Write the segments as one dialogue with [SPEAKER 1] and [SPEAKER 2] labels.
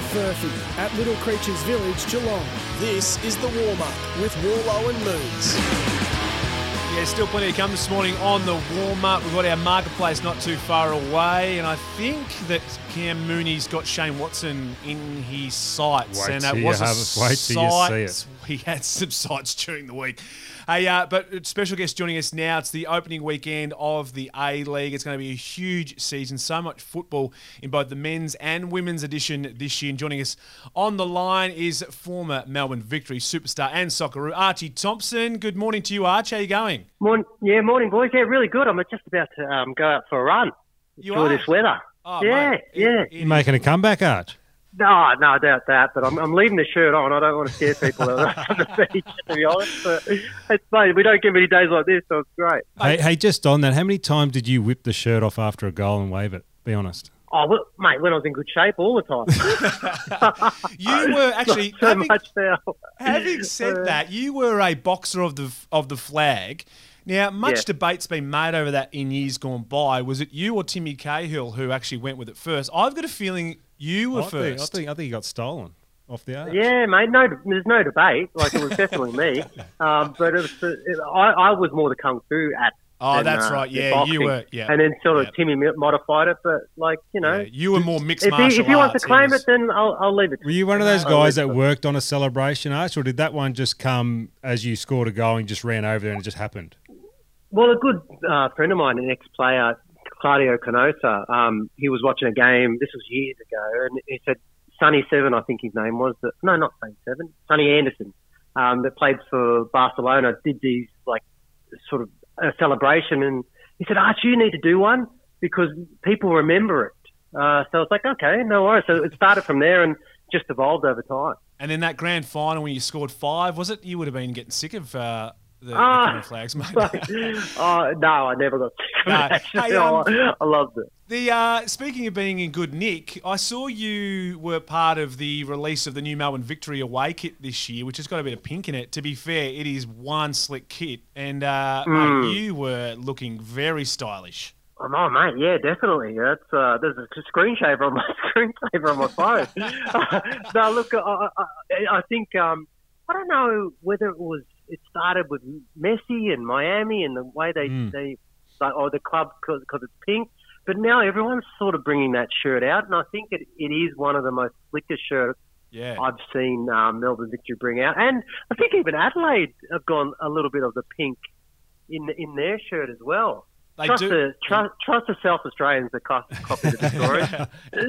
[SPEAKER 1] for Furphy at Little Creatures Village, Geelong.
[SPEAKER 2] This is the warm up with Worlo and Moons.
[SPEAKER 3] Yeah, still plenty to come this morning on the warm up. We've got our marketplace not too far away, and I think that Cam Mooney's got Shane Watson in his sights.
[SPEAKER 4] Wait
[SPEAKER 3] and
[SPEAKER 4] till
[SPEAKER 3] it
[SPEAKER 4] you
[SPEAKER 3] was a
[SPEAKER 4] have- wait till you see
[SPEAKER 3] sight. He had some sights during the week. Hey, uh, but special guest joining us now. It's the opening weekend of the A League. It's going to be a huge season. So much football in both the men's and women's edition this year. And joining us on the line is former Melbourne Victory superstar and Socceroo Archie Thompson. Good morning to you, Arch. How are you going?
[SPEAKER 5] Morning, yeah, morning, boys. Yeah, really good. I'm just about to um, go out for a run.
[SPEAKER 3] You
[SPEAKER 5] Enjoy
[SPEAKER 3] are?
[SPEAKER 5] this weather.
[SPEAKER 3] Oh,
[SPEAKER 5] yeah,
[SPEAKER 3] mate, it-
[SPEAKER 5] yeah.
[SPEAKER 3] it
[SPEAKER 4] You making a comeback, Arch?
[SPEAKER 5] No, no, I doubt that. But I'm, I'm leaving the shirt on. I don't want to scare people on the beach, to be honest. But it's, mate, we don't get many days like this, so it's great.
[SPEAKER 4] Hey, hey, just on that, how many times did you whip the shirt off after a goal and wave it? Be honest.
[SPEAKER 5] Oh, well, mate, when I was in good shape all the time.
[SPEAKER 3] You were actually
[SPEAKER 5] so
[SPEAKER 3] having,
[SPEAKER 5] much now.
[SPEAKER 3] having said
[SPEAKER 5] Uh,
[SPEAKER 3] that, you were a boxer of the of the flag. Now, much
[SPEAKER 5] Yeah.
[SPEAKER 3] debate's been made over that in years gone by. Was it you or Timmy Cahill who actually went with it first? I've got a feeling you were
[SPEAKER 4] I think, I
[SPEAKER 3] first.
[SPEAKER 4] think I think he got stolen off the arch.
[SPEAKER 5] Yeah, mate. No, there's no debate. Like it was definitely me. Um, but it was, it, I, I was more the kung fu at.
[SPEAKER 3] Oh,
[SPEAKER 5] than,
[SPEAKER 3] that's
[SPEAKER 5] uh,
[SPEAKER 3] right. Yeah,
[SPEAKER 5] boxing.
[SPEAKER 3] you were. Yeah,
[SPEAKER 5] And then sort of
[SPEAKER 3] Yeah.
[SPEAKER 5] Timmy modified it, but like you know,
[SPEAKER 3] Yeah, you were more mixed
[SPEAKER 5] if he,
[SPEAKER 3] martial
[SPEAKER 5] if he wants to claim
[SPEAKER 3] was-
[SPEAKER 5] it, then I'll, I'll leave it. to
[SPEAKER 4] Were you one of those guys that worked on a celebration, Arch, or did that one just come as you scored a goal and just ran over there and it just happened?
[SPEAKER 5] Well, a good uh, friend of mine, an ex-player, Claudio Canosa, um, he was watching a game. This was years ago, and he said Sonny Seven, I think his name was. No, not Sonny Seven, Sonny Anderson, um, that played for Barcelona, did these like sort of a celebration, and he said, "Archie, you need to do one because people remember it." Uh, so it's like, okay, no worries. So it started from there and just evolved over time.
[SPEAKER 3] And then that grand final when you scored five, was it? You would have been getting sick of uh, the,
[SPEAKER 5] Ah.
[SPEAKER 3] the Kennel flags, mate.
[SPEAKER 5] oh no, I never got sick of
[SPEAKER 3] No.
[SPEAKER 5] it.
[SPEAKER 3] Hey, um,
[SPEAKER 5] I, I loved it.
[SPEAKER 3] The uh, speaking of being in good nick, I saw you were part of the release of the new Melbourne Victory away kit this year, which has got a bit of pink in it. To be fair, it is one slick kit, and uh,
[SPEAKER 5] Hmm.
[SPEAKER 3] mate, you were looking very stylish.
[SPEAKER 5] Oh, no, mate, yeah, definitely. That's uh, there's a screensaver on my screensaver on my phone. no, look, I, I, I think um, I don't know whether it was it started with Messi and Miami and the way they
[SPEAKER 4] Mm.
[SPEAKER 5] they like oh the club because it's pink, but now everyone's sort of bringing that shirt out, and I think it, it is one of the most slickest shirts
[SPEAKER 3] Yeah,
[SPEAKER 5] I've seen um, Melbourne Victory bring out, and I think even Adelaide have gone a little bit of the pink in in their shirt as well.
[SPEAKER 3] they
[SPEAKER 5] trust
[SPEAKER 3] do.
[SPEAKER 5] the trust, trust the South Australians that co- copy the story.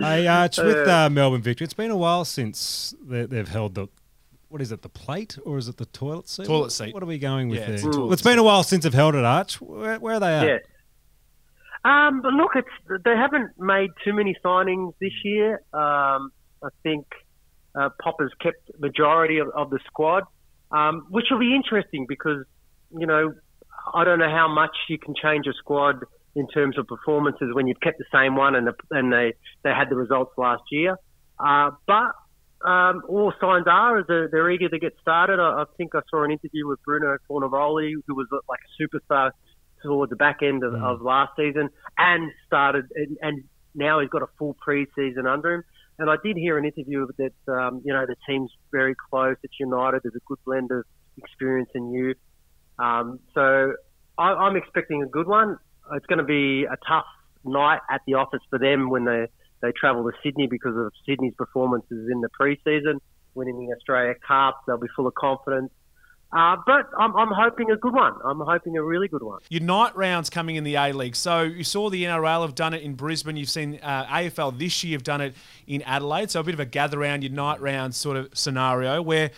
[SPEAKER 4] Hey, Arch, with uh, Melbourne Victory, it's been a while since they, they've held the. What is it, the plate or is it the toilet seat?
[SPEAKER 3] Toilet seat.
[SPEAKER 4] What are we going with
[SPEAKER 3] Yeah,
[SPEAKER 4] there?
[SPEAKER 3] it's
[SPEAKER 4] Well, it's been a while since they've held it, Arch. Where, where are they at?
[SPEAKER 5] yeah. Um, but look, it's they haven't made too many signings this year. Um, I think uh, Popper's kept majority of, of the squad, um, which will be interesting because you know I don't know how much you can change a squad in terms of performances when you've kept the same one and the, and they they had the results last year. Uh, but um, all signs are is they're, they're eager to get started. I, I think I saw an interview with Bruno Fornaroli, who was like a superstar towards the back end of, of last season, and started and, and now he's got a full pre-season under him. And I did hear an interview that um, you know the team's very close. It's united. There's a good blend of experience and youth. Um, so I, I'm expecting a good one. It's going to be a tough night at the office for them when they they travel to Sydney because of Sydney's performances in the pre-season, winning the Australia Cup. They'll be full of confidence. Uh, but I'm, I'm hoping a good one. I'm hoping a really good one.
[SPEAKER 3] Unite rounds coming in the A League. So you saw the NRL have done it in Brisbane. You've seen uh, AFL this year have done it in Adelaide. So a bit of a gather round, Unite round sort of scenario where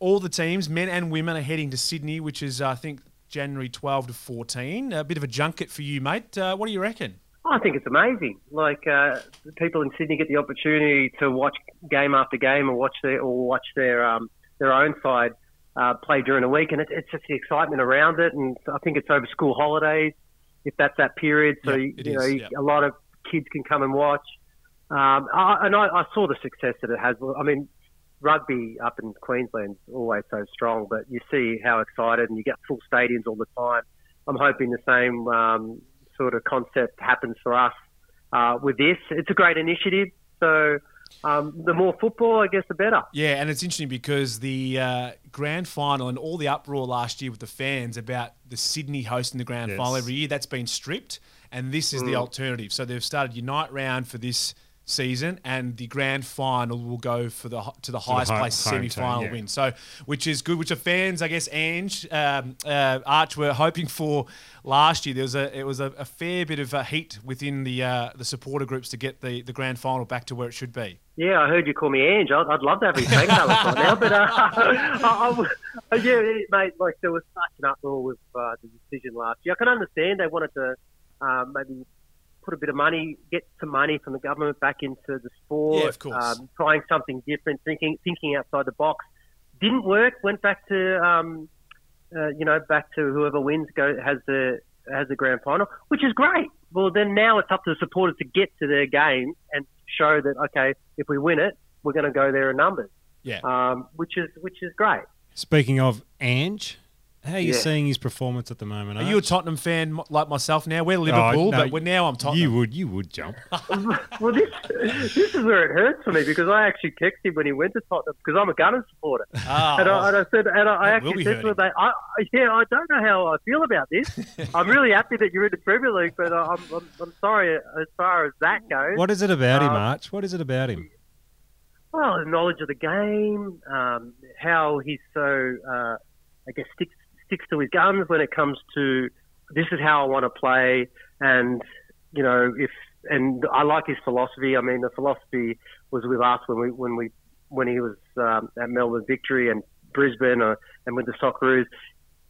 [SPEAKER 3] all the teams, men and women, are heading to Sydney, which is uh, I think January 12 to 14. A bit of a junket for you, mate. Uh, what do you reckon?
[SPEAKER 5] I think it's amazing. Like uh, people in Sydney get the opportunity to watch game after game, or watch their or watch their um, their own side uh, play during the week, and it, it's just the excitement around it. And I think it's over school holidays, if that's that period. So
[SPEAKER 3] Yeah,
[SPEAKER 5] you, you know,
[SPEAKER 3] yeah.
[SPEAKER 5] a lot of kids can come and watch. Um, I, and I, I saw the success that it has. I mean, rugby up in Queensland's always so strong, but you see how excited, and you get full stadiums all the time. I'm hoping the same um, sort of concept happens for us uh, with this. It's a great initiative. So um, the more football, I guess, the better.
[SPEAKER 3] Yeah, and it's interesting because the uh, grand final and all the uproar last year with the fans about the Sydney hosting the grand
[SPEAKER 4] Yes.
[SPEAKER 3] final every year, that's been stripped, and this is
[SPEAKER 5] Mm.
[SPEAKER 3] the alternative. So they've started Unite round for this season, and the grand final will go for the to the highest
[SPEAKER 4] hi-
[SPEAKER 3] place
[SPEAKER 4] home team,
[SPEAKER 3] semi-final
[SPEAKER 4] yeah.
[SPEAKER 3] win. So, which is good. Which the fans, I guess, Ange, um, uh, Arch were hoping for last year. There was a it was a, a fair bit of uh, heat within the uh, the supporter groups to get the, the grand final back to where it should be.
[SPEAKER 5] Yeah, I heard you call me Ange. I'd, I'd love to have you name colours right now, but uh, I, I, yeah, it- mate, like there was such an uproar with uh, the decision last year. I can understand they wanted to uh, maybe put a bit of money, get some money from the government back into the sport.
[SPEAKER 3] Yeah, of course.
[SPEAKER 5] Um, trying something different, thinking thinking outside the box. Didn't work. Went back to um, uh, you know back to whoever wins go has the has the grand final, which is great. Well, then now it's up to the supporters to get to their game and show that okay, if we win it, we're going to go there in numbers,
[SPEAKER 3] Yeah.
[SPEAKER 5] um, which is which is great.
[SPEAKER 4] Speaking of Ange, how are you
[SPEAKER 5] Yeah.
[SPEAKER 4] seeing his performance at the moment?
[SPEAKER 3] Are you a Tottenham fan like myself now? We're Liverpool,
[SPEAKER 4] Oh, no,
[SPEAKER 3] but we're now I'm Tottenham.
[SPEAKER 4] You would, you would jump.
[SPEAKER 5] well, this this is where it hurts for me because I actually texted him when he went to Tottenham because I'm a Gunners supporter,
[SPEAKER 3] Ah,
[SPEAKER 5] and, I, and I said, and I, I actually said to him. I, I, yeah, I don't know how I feel about this. I'm really happy that you're in the Premier League, but I'm, I'm, I'm sorry as far as that goes.
[SPEAKER 4] What is it about him,
[SPEAKER 5] Um,
[SPEAKER 4] Arch? What is it about him?
[SPEAKER 5] Well, the knowledge of the game, um, how he's so, uh, I guess, sticks sticks to his guns when it comes to this is how I want to play, and you know, if and I like his philosophy. I mean, the philosophy was with us when we when we when he was um, at Melbourne Victory and Brisbane, uh, and with the Socceroos.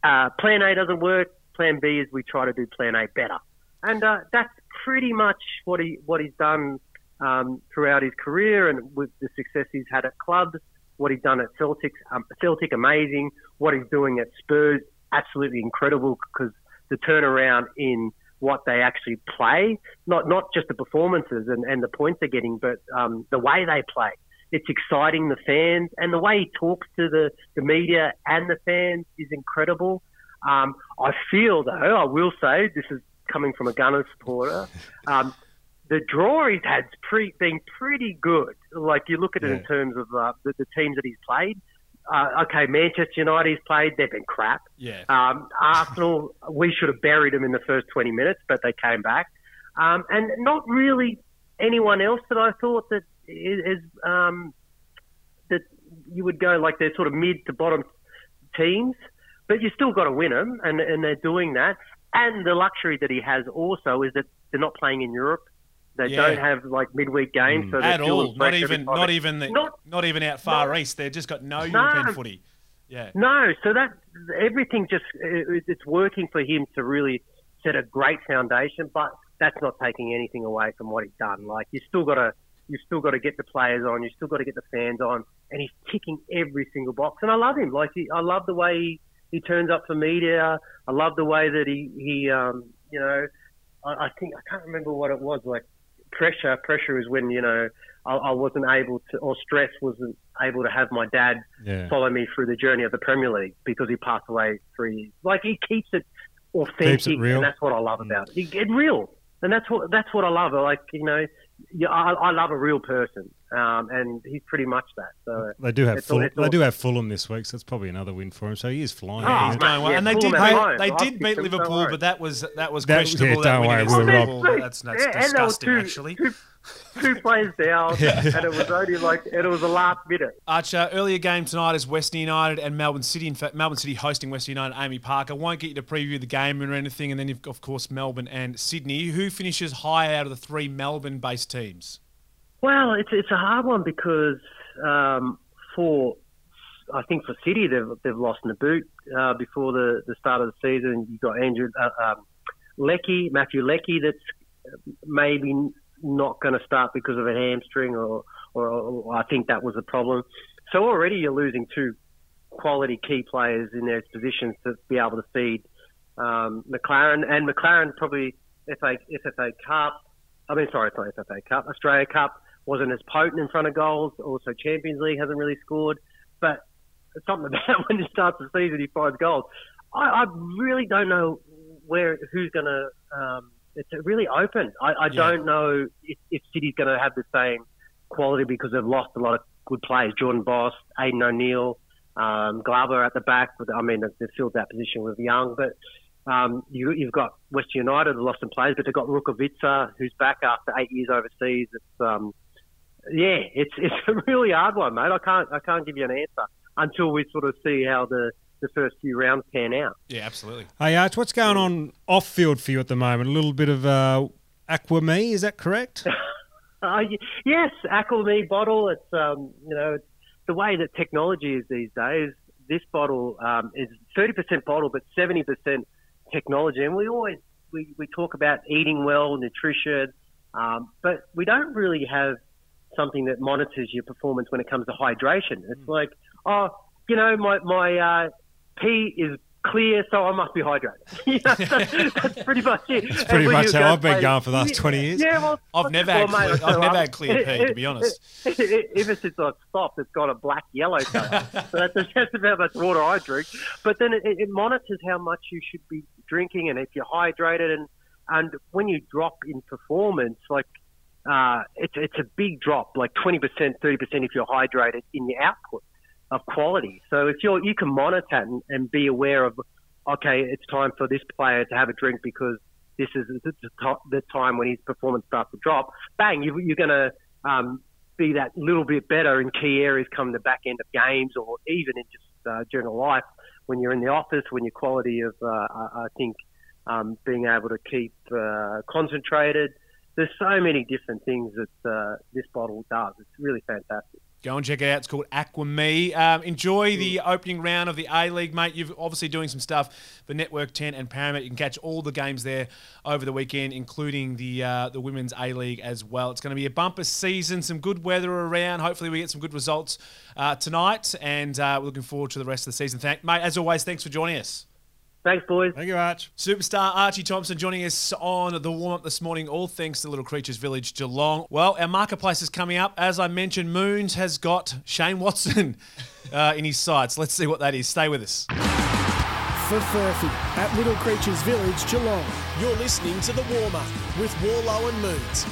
[SPEAKER 5] Uh, plan A doesn't work. Plan B is we try to do Plan A better, and uh, that's pretty much what he what he's done um, throughout his career and with the success he's had at clubs. What he's done at Celtic, um, Celtic, amazing. What he's doing at Spurs, absolutely incredible because the turnaround in what they actually play, not not just the performances and, and the points they're getting, but um, the way they play. It's exciting the fans and the way he talks to the, the media and the fans is incredible. Um, I feel though, I will say, this is coming from a Gunners supporter. Um, the draw he's had's pre, been pretty good. Like you look at it in terms of uh, the, the teams that he's played. Uh, okay, Manchester United he's played, they've been crap.
[SPEAKER 3] yeah.
[SPEAKER 5] Um, Arsenal, we should have buried them in the first 20 minutes, but they came back. Um, and not really anyone else that I thought that is, is um, that you would go like they're sort of mid to bottom teams, but you still got to win them, and, and they're doing that. And the luxury that he has also is that they're not playing in Europe. They
[SPEAKER 3] Yeah.
[SPEAKER 5] don't have like midweek games, so
[SPEAKER 3] At all, not even, not even, the, not,
[SPEAKER 5] Not-
[SPEAKER 3] even out far
[SPEAKER 5] no.
[SPEAKER 3] east. They've just got no European footy. Yeah,
[SPEAKER 5] No, so that everything just it- it's working for him to really set a great foundation, but that's not taking anything away from what he's done. Like you still got to you still got to get the players on, you still got to get the fans on, and he's ticking every single box. And I love him. Like he, I love the way he, he turns up for media. I love the way that he he um you know I, I think I can't remember what it was like pressure. Pressure is when you know I, I wasn't able to or stress wasn't able to have my dad
[SPEAKER 4] Yeah.
[SPEAKER 5] follow me through the journey of the Premier League because he passed away three years. Like he keeps it authentic,
[SPEAKER 4] Keeps it real.
[SPEAKER 5] and that's what I love mm. about it. He get real, and that's what that's what I love. Like you know, I, I love a real person, um, and he's pretty much that. So
[SPEAKER 4] They do have
[SPEAKER 5] It's all-
[SPEAKER 4] they
[SPEAKER 5] all-
[SPEAKER 4] do have Fulham this week, so that's probably another win for him. So he is flying.
[SPEAKER 5] Oh,
[SPEAKER 3] Yeah, he's going well,
[SPEAKER 5] yeah,
[SPEAKER 3] and they
[SPEAKER 5] Fulham
[SPEAKER 3] did beat,
[SPEAKER 5] home.
[SPEAKER 3] they
[SPEAKER 5] I'll
[SPEAKER 3] did beat Liverpool, but that was that was
[SPEAKER 4] That-
[SPEAKER 3] questionable.
[SPEAKER 4] yeah,
[SPEAKER 3] that
[SPEAKER 4] don't
[SPEAKER 3] win
[SPEAKER 4] worry, we'll
[SPEAKER 3] Liverpool. That's that's
[SPEAKER 5] Yeah, and there was
[SPEAKER 3] disgusting,
[SPEAKER 5] two-
[SPEAKER 3] actually.
[SPEAKER 5] two, two players down, and it was only like it was the last minute.
[SPEAKER 3] Archer, earlier game tonight is Western United and Melbourne City. In fact, Melbourne City hosting Western United, AAMI Park. Won't get you to preview the game or anything. And then you've, of course, Melbourne and Sydney. Who finishes high out of the three Melbourne-based teams?
[SPEAKER 5] Well, it's it's a hard one because um, for I think for City they've they've lost Nabbout uh, before the, the start of the season. You've got Andrew uh, um, Leckie, Mathew Leckie, that's maybe not going to start because of a hamstring, or, or, or I think that was a problem. So already you're losing two quality key players in their positions to be able to feed um, Maclaren, and Maclaren probably FA FFA Cup. I mean, sorry, it's not FFA Cup. Australia Cup wasn't as potent in front of goals. Also, Champions League hasn't really scored. But something about when he starts the season, he finds goals. I, I really don't know where who's going to. Um, it's really open. I, I
[SPEAKER 3] Yeah.
[SPEAKER 5] don't know if, if City's going to have the same quality because they've lost a lot of good players. Jordan Bos, Aiden O'Neill, um, at the back. I mean, they've filled that position with Young, but um, you, have got West United, they've lost some players, but they've got Rukavytsya, who's back after eight years overseas. It's um, yeah, it's it's a really hard one, mate. I can't I can't give you an answer until we sort of see how the the first few rounds pan out.
[SPEAKER 3] Yeah, absolutely.
[SPEAKER 4] Hey Arch, what's going on off field for you at the moment? A little bit of uh, Aqua-Me, is that correct?
[SPEAKER 5] uh, yes, Aqua-Me bottle. It's um, you know it's the way that technology is these days. This bottle um, is 30% bottle, but 70% technology. And we always we, we talk about eating well, nutrition, um, but we don't really have something that monitors your performance when it comes to hydration. It's mm. like, oh, you know, my my uh, pee is clear, so I must be hydrated. you know, that's, that's, pretty much it.
[SPEAKER 4] It's pretty much how I've been going for the last 20 years.
[SPEAKER 5] Yeah, well,
[SPEAKER 3] I've never
[SPEAKER 5] well,
[SPEAKER 3] had clear, I've never had clear pee, to be honest.
[SPEAKER 5] Ever since I stopped, it's got a black yellow colour. so that's just about much water I drink. But then it, it monitors how much you should be drinking and if you're hydrated. And, and when you drop in performance, like uh, it's, it's a big drop, like 20%, 30% if you're hydrated in your output of quality. So if you're, you can monitor and, and be aware of, okay, it's time for this player to have a drink because this is the time when his performance starts to drop. Bang, you, are going to um, be that little bit better in key areas come the back end of games or even in just uh, general life when you're in the office, when your quality of, uh, I think, um, being able to keep uh, concentrated. There's so many different things that uh, this bottle does. It's really fantastic.
[SPEAKER 3] Go and check it out. It's called Aqua-Me. Um, enjoy the opening round of the A League, mate. You're obviously doing some stuff for Network 10 and Paramount. You can catch all the games there over the weekend, including the uh, the Women's A League as well. It's going to be a bumper season, some good weather around. Hopefully, we get some good results uh, tonight, and uh, we're looking forward to the rest of the season. Thank, mate, as always, thanks for joining us.
[SPEAKER 5] Thanks, boys.
[SPEAKER 4] Thank you, Arch.
[SPEAKER 3] Superstar Archie Thompson joining us on the warm up this morning, all thanks to Little Creatures Village Geelong. Well, our marketplace is coming up. As I mentioned, Moons has got Shane Watson uh, in his sights. Let's see what that is. Stay with us.
[SPEAKER 1] For Furphy at Little Creatures Village Geelong.
[SPEAKER 2] You're listening to The Warm Up with Worlo and Moons.